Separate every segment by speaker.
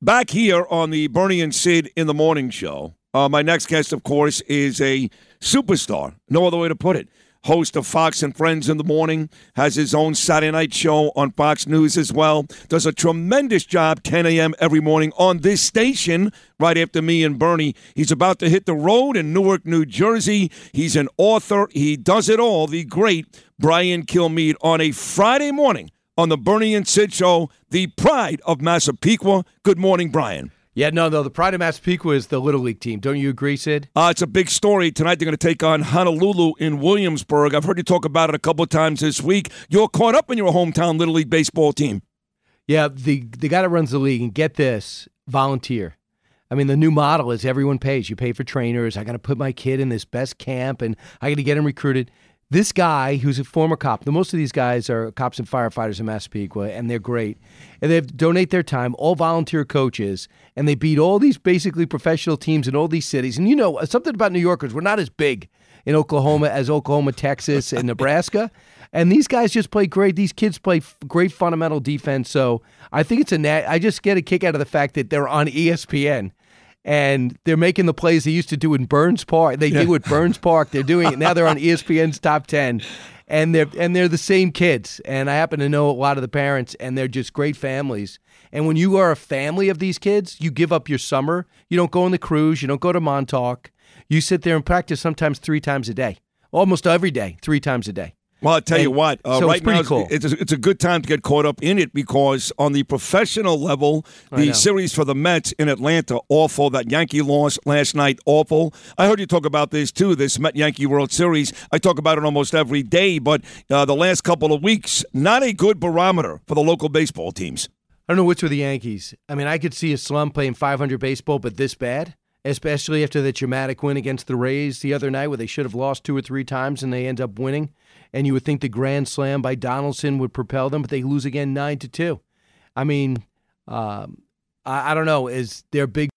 Speaker 1: Back here on the Bernie and Sid in the Morning Show, uh, my next guest, of course, is a superstar. No other way to put it. Host of Fox and Friends in the Morning, has his own Saturday night show on Fox News as well. Does a tremendous job 10 a.m. every morning on this station right after me and Bernie. He's about to hit the road in Newark, New Jersey. He's an author. He does it all. The great Brian Kilmeade on a Friday morning on the Bernie and Sid Show, the pride of Massapequa. Good morning, Brian.
Speaker 2: Yeah, no, no. The pride of Massapequa is the Little League team. Don't you agree, Sid?
Speaker 1: Uh, it's a big story. Tonight they're going to take on Honolulu in Williamsport. I've heard you talk about it a couple of times this week. You're caught up in your hometown Little League baseball team.
Speaker 2: Yeah, the, the guy that runs the league, and get this, volunteer. I mean, the new model is everyone pays. You pay for trainers. I got to put my kid in this best camp, and I got to get him recruited. This guy, who's a former cop, the most of these guys are cops and firefighters in Massapequa, and they're great. And they donate their time, all volunteer coaches, and they beat all these basically professional teams in all these cities. And you know, something about New Yorkers, we're not as big in Oklahoma as Oklahoma, Texas, and Nebraska. And these guys just play great. These kids play f- great fundamental defense. So I think it's a net. I just get a kick out of the fact that they're on ESPN and they're making the plays they used to do in Burns Park. They yeah. do at Burns Park. They're doing it now. They're on ESPN's top ten, and they're and they're the same kids. And I happen to know a lot of the parents, and they're just great families. And when you are a family of these kids, you give up your summer. You don't go on the cruise. You don't go to Montauk. You sit there and practice sometimes three times a day, almost every day, three times a day.
Speaker 1: Well, I'll tell and you what.
Speaker 2: Uh, so right it's now, cool.
Speaker 1: it's, a, it's a good time to get caught up in it because on the professional level, the series for the Mets in Atlanta, awful. That Yankee loss last night, awful. I heard you talk about this too. This Met Yankee World Series. I talk about it almost every day, but uh, the last couple of weeks, not a good barometer for the local baseball teams.
Speaker 2: I don't know which were the Yankees. I mean, I could see a slump playing 500 baseball, but this bad especially after the dramatic win against the Rays the other night, where they should have lost two or three times and they end up winning and you would think the grand slam by Donaldson would propel them, but they lose again nine to two. I mean, um, I, I, don't know. Is their big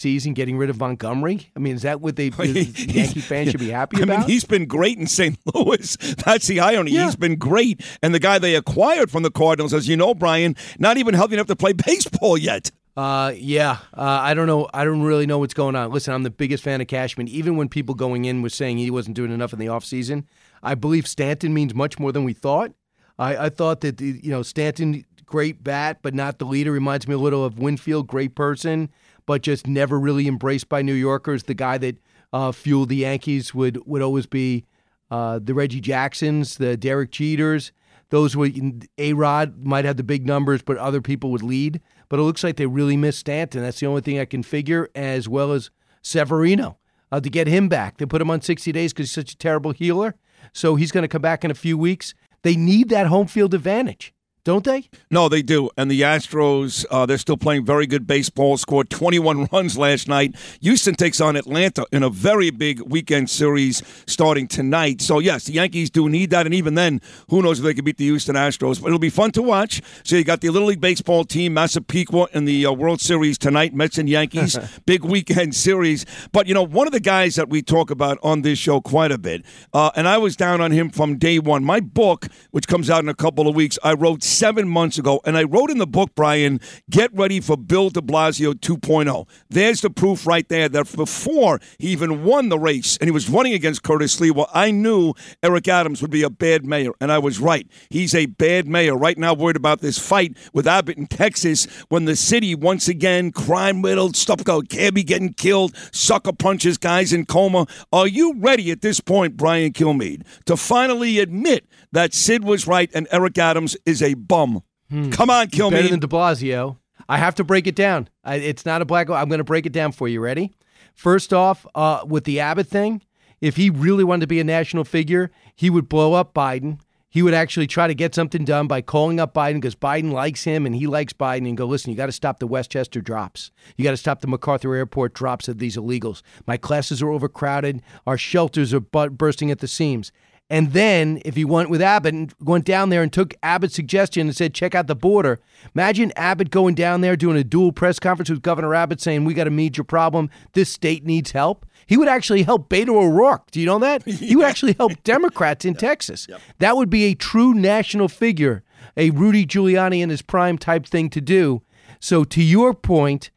Speaker 2: season getting rid of Montgomery? I mean, is that what they Yankee fans should be happy
Speaker 1: I
Speaker 2: about?
Speaker 1: I mean, he's been great in St. Louis. That's the irony. Yeah. He's been great, and the guy they acquired from the Cardinals, as you know, Brian, not even healthy enough to play baseball yet.
Speaker 2: Uh, yeah. Uh, I don't know. I don't really know what's going on. Listen, I'm the biggest fan of Cashman. Even when people going in were saying he wasn't doing enough in the offseason, I believe Stanton means much more than we thought. I, I thought that the, you know Stanton, great bat, but not the leader. Reminds me a little of Winfield, great person, but just never really embraced by New Yorkers. The guy that uh, fueled the Yankees would would always be uh, the Reggie Jacksons, the Derek Jeters. Those would A Rod might have the big numbers, but other people would lead. But it looks like they really miss Stanton. That's the only thing I can figure, as well as Severino. Uh, to get him back, they put him on 60 days because he's such a terrible healer. So he's going to come back in a few weeks. They need that home field advantage don't they?
Speaker 1: No, they do. And the Astros, uh, they're still playing very good baseball. Scored 21 runs last night. Houston takes on Atlanta in a very big weekend series starting tonight. So, yes, the Yankees do need that. And even then, who knows if they can beat the Houston Astros. But it'll be fun to watch. So, you got the Little League Baseball team, Massapequa, in the uh, World Series tonight, Mets and Yankees. big weekend series. But, you know, one of the guys that we talk about on this show quite a bit, uh, and I was down on him from day one. My book, which comes out in a couple of weeks, I wrote seven months ago, and I wrote in the book, Brian, get ready for Bill de Blasio 2.0. There's the proof right there that before he even won the race and he was running against Curtis Sliwa, well, I knew Eric Adams would be a bad mayor, and I was right. He's a bad mayor. Right now, worried about this fight with Abbott in Texas when the city, once again, crime riddled, stuff go, cabbie getting killed, sucker punches, guys in coma. Are you ready at this point, Brian Kilmeade, to finally admit that Sid was right and Eric Adams is a bum. Hmm. Come on, kill
Speaker 2: Better
Speaker 1: me.
Speaker 2: than De Blasio. I have to break it down. I, it's not a black. I'm going to break it down for you. Ready? First off, uh, with the Abbott thing, if he really wanted to be a national figure, he would blow up Biden. he would actually try to get something done by calling up Biden because Biden likes him and he likes Biden and go, listen, you got to stop the Westchester drops. You got to stop the MacArthur Airport drops of these illegals. My classes are overcrowded. Our shelters are bursting at the seams. And then if he went with Abbott and went down there and took Abbott's suggestion and said, check out the border, imagine Abbott going down there doing a dual press conference with Governor Abbott saying, we got a major problem. This state needs help. He would actually help Beto O'Rourke. Do you know that? He would actually help Democrats in Texas. Yep. That would be a true national figure, a Rudy Giuliani in his prime type thing to do. So to your point,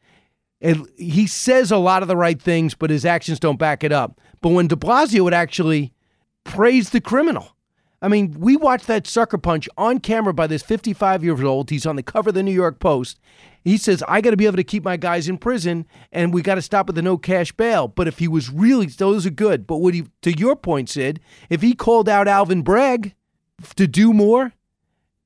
Speaker 2: he says a lot of the right things, but his actions don't back it up. But when de Blasio would actually praise the criminal. I mean, we watched that sucker punch on camera by this 55 years old. He's on the cover of the New York Post. He says, I got to be able to keep my guys in prison and we got to stop with the no cash bail. But if he was really, those are good. But would he, to your point, Sid, if he called out Alvin Bragg to do more,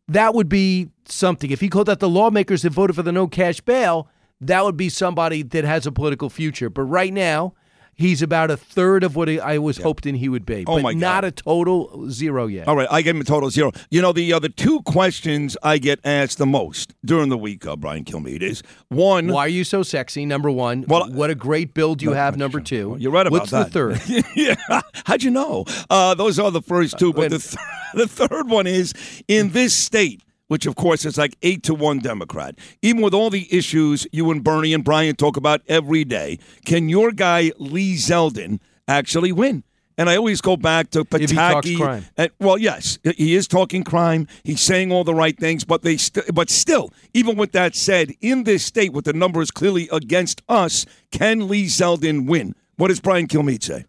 Speaker 2: that would be something. If he called out the lawmakers that voted for the no cash bail, that would be somebody that has a political future. But right now, He's about a third of what I was yep. hoping he would be.
Speaker 1: Oh
Speaker 2: but
Speaker 1: my God.
Speaker 2: Not a total zero yet.
Speaker 1: All right, I gave him a total zero. You know, the other two questions I get asked the most during the week, uh, Brian Kilmeade, is one.
Speaker 2: Why are you so sexy? Number one. Well, what a great build you have. Number two.
Speaker 1: You're right about
Speaker 2: What's
Speaker 1: that.
Speaker 2: the third?
Speaker 1: yeah. How'd you know? Uh, those are the first two. But the, th- the third one is in this state which of course is like eight to one Democrat. Even with all the issues you and Bernie and Brian talk about every day, can your guy Lee Zeldin actually win? And I always go back to Pataki. And, well, yes, he is talking crime. He's saying all the right things, but they st- but still, even with that said, in this state with the numbers clearly against us, can Lee Zeldin win? What does Brian Kilmeade say?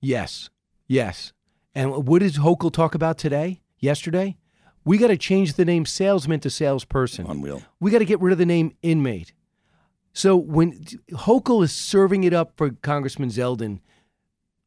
Speaker 2: Yes, yes. And what did Hochul talk about today? Yesterday? We got to change the name salesman to salesperson.
Speaker 1: Unreal.
Speaker 2: We got to get rid of the name inmate. So when Hochul is serving it up for Congressman Zeldin,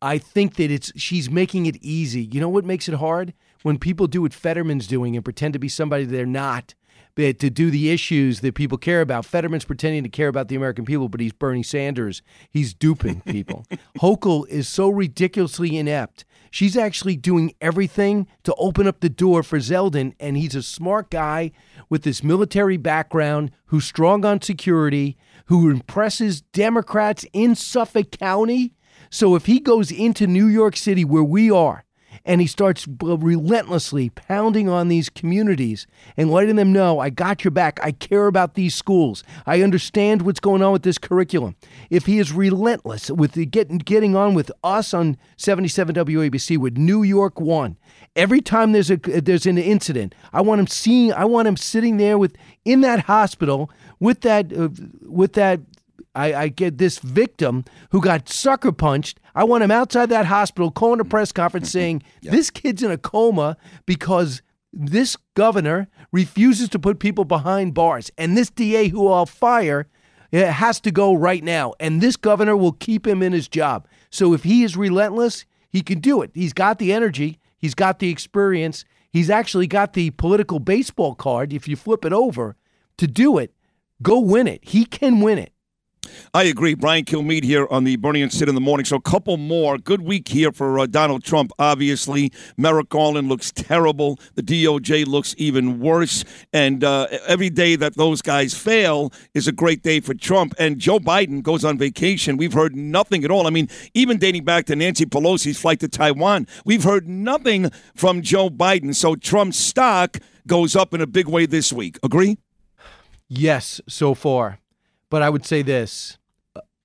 Speaker 2: I think that it's she's making it easy. You know what makes it hard? When people do what Fetterman's doing and pretend to be somebody they're not, to do the issues that people care about. Fetterman's pretending to care about the American people, but he's Bernie Sanders. He's duping people. Hochul is so ridiculously inept She's actually doing everything to open up the door for Zeldin, and he's a smart guy with this military background who's strong on security, who impresses Democrats in Suffolk County. So if he goes into New York City, where we are, and he starts relentlessly pounding on these communities and letting them know, I got your back. I care about these schools. I understand what's going on with this curriculum. If he is relentless with the getting getting on with us on 77 WABC with New York One, every time there's a there's an incident, I want him seeing. I want him sitting there with in that hospital with that uh, with that I, I, get this victim who got sucker punched. I want him outside that hospital calling a press conference saying, This kid's in a coma because this governor refuses to put people behind bars. And this DA who I'll fire it has to go right now. And this governor will keep him in his job. So if he is relentless, he can do it. He's got the energy, he's got the experience, he's actually got the political baseball card, if you flip it over, to do it. Go win it. He can win it.
Speaker 1: I agree. Brian Kilmeade here on the Bernie and Sid in the morning. So a couple more. Good week here for uh, Donald Trump, obviously. Merrick Garland looks terrible. The DOJ looks even worse. And uh, every day that those guys fail is a great day for Trump. And Joe Biden goes on vacation. We've heard nothing at all. I mean, even dating back to Nancy Pelosi's flight to Taiwan, we've heard nothing from Joe Biden. So Trump's stock goes up in a big way this week. Agree?
Speaker 2: Yes, so far. But I would say this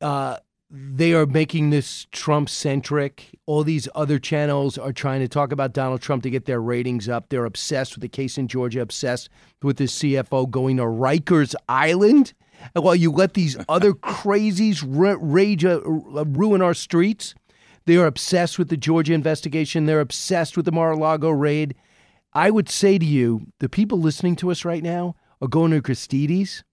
Speaker 2: uh, they are making this Trump centric. All these other channels are trying to talk about Donald Trump to get their ratings up. They're obsessed with the case in Georgia, obsessed with the CFO going to Rikers Island. And While you let these other crazies rage, uh, ruin our streets, they are obsessed with the Georgia investigation. They're obsessed with the Mar-a-Lago raid. I would say to you, the people listening to us right now are going to Christie's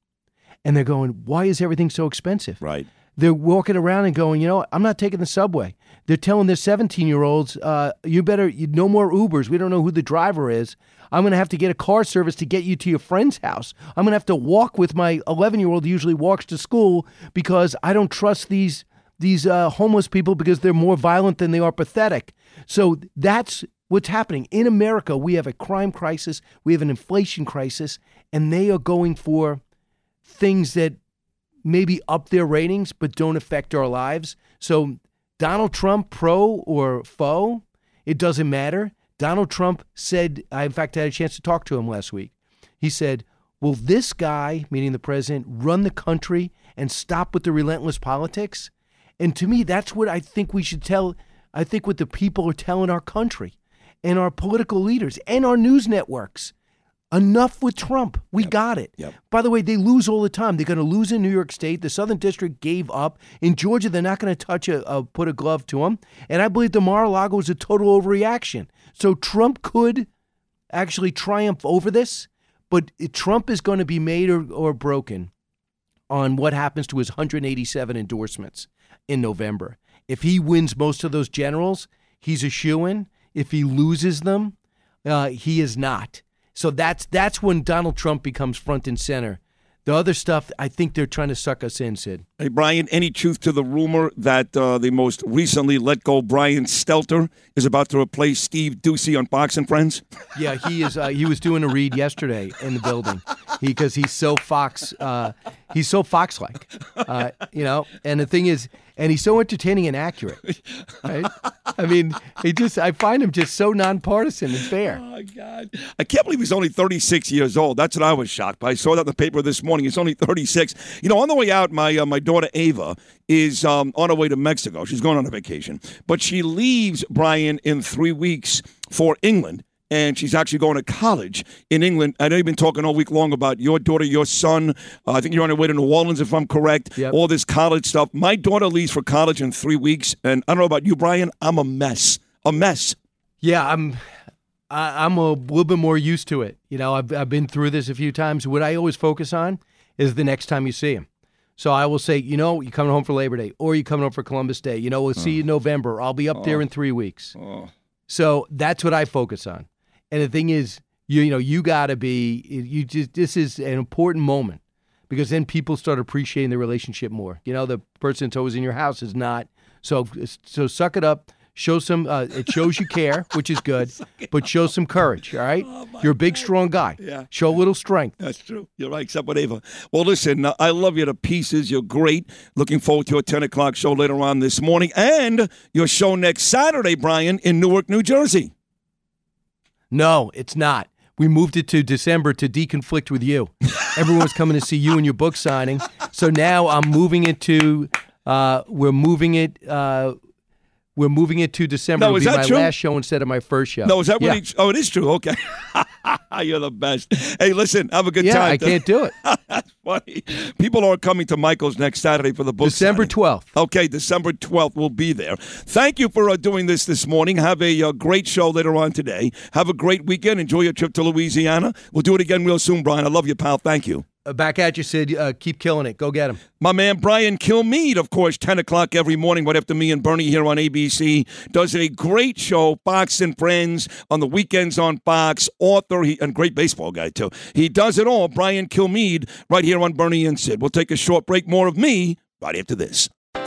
Speaker 2: and they're going, why is everything so expensive?
Speaker 1: Right.
Speaker 2: They're walking around and going, you know, I'm not taking the subway. They're telling their 17 year olds, uh, you better, you, no more Ubers. We don't know who the driver is. I'm going to have to get a car service to get you to your friend's house. I'm going to have to walk with my 11 year old who usually walks to school because I don't trust these these uh, homeless people because they're more violent than they are pathetic. So that's what's happening in America. We have a crime crisis, we have an inflation crisis, and they are going for things that maybe up their ratings but don't affect our lives. So, Donald Trump, pro or foe, it doesn't matter. Donald Trump said, I in fact I had a chance to talk to him last week. He said, Will this guy, meaning the president, run the country and stop with the relentless politics? And to me, that's what I think we should tell. I think what the people are telling our country and our political leaders and our news networks. Enough with Trump. We
Speaker 1: Yep.
Speaker 2: got it.
Speaker 1: Yep.
Speaker 2: By the way, they lose all the time. They're going to lose in New York State. The Southern District gave up. In Georgia, they're not going to touch a, a put a glove to them. And I believe the Mar-a-Lago is a total overreaction. So Trump could actually triumph over this, but Trump is going to be made or, or broken on what happens to his 187 endorsements in November. If he wins most of those generals, he's a shoe in. If he loses them, uh, he is not. So that's that's when Donald Trump becomes front and center. The other stuff, I think they're trying to suck us in, Sid.
Speaker 1: Hey, Brian, any truth to the rumor that uh, the most recently let go Brian Stelter is about to replace Steve Doocy on Fox and Friends?
Speaker 2: Yeah, he is. Uh, he was doing a read yesterday in the building because he's so Fox. Uh, he's so Fox-like, uh, you know. And the thing is, and he's so entertaining and accurate. Right? I mean, he just. I find him just so nonpartisan and fair.
Speaker 1: Oh, God. I can't believe he's only 36 years old. That's what I was shocked by. I saw that in the paper this morning. He's only 36. You know, on the way out, my uh, my daughter Ava is um, on her way to Mexico. She's going on a vacation. But she leaves, Brian, in three weeks for England. And she's actually going to college in England. I know you've been talking all week long about your daughter, your son. Uh, I think you're on your way to New Orleans, if I'm correct.
Speaker 2: Yep.
Speaker 1: All this college stuff. My daughter leaves for college in three weeks. And I don't know about you, Brian. I'm a mess. A mess.
Speaker 2: Yeah, I'm. I, I'm a little bit more used to it. You know, I've I've been through this a few times. What I always focus on is the next time you see him. So I will say, you know, you coming home for Labor Day, or you coming home for Columbus Day. You know, we'll see you in November. I'll be up there in three weeks. So that's what I focus on. And the thing is, you you know, you got to be. You just this is an important moment because then people start appreciating the relationship more. You know, the person that's always in your house is not. So so suck it up. Show some. Uh, it shows you care, which is good, but show some courage. All right, you're a big, strong guy.
Speaker 1: Yeah.
Speaker 2: Show a little strength.
Speaker 1: That's true. You're right, except with Ava. Well, listen, uh, I love you to pieces. You're great. Looking forward to your 10 o'clock show later on this morning and your show next Saturday, Brian, in Newark, New Jersey.
Speaker 2: No, it's not. We moved it to December to deconflict with you. Everyone was coming to see you and your book signing. So now I'm moving it to. Uh, we're moving it. Uh, we're moving it to December.
Speaker 1: No, is
Speaker 2: be
Speaker 1: that
Speaker 2: my
Speaker 1: true?
Speaker 2: last show instead of my first show.
Speaker 1: No, is that
Speaker 2: yeah.
Speaker 1: Oh, it is true. Okay. You're the best. Hey, listen, have a good
Speaker 2: Yeah,
Speaker 1: time.
Speaker 2: I can't do it.
Speaker 1: That's funny. People are coming to Michael's next Saturday for the book
Speaker 2: December. 12th.
Speaker 1: Okay, December 12th, we'll be there. Thank you for uh, doing this this morning. Have a uh, great show later on today. Have a great weekend. Enjoy your trip to Louisiana. We'll do it again real soon, Brian. I love you, pal. Thank you.
Speaker 2: Uh, back at you, Sid. Uh, keep killing it. Go get him.
Speaker 1: My man Brian Kilmeade, of course, 10 o'clock every morning, right after me and Bernie here on ABC, does a great show, Fox and Friends, on the weekends on Fox. Author, he, and great baseball guy, too. He does it all, Brian Kilmeade, right here on Bernie and Sid. We'll take a short break. More of me right after this.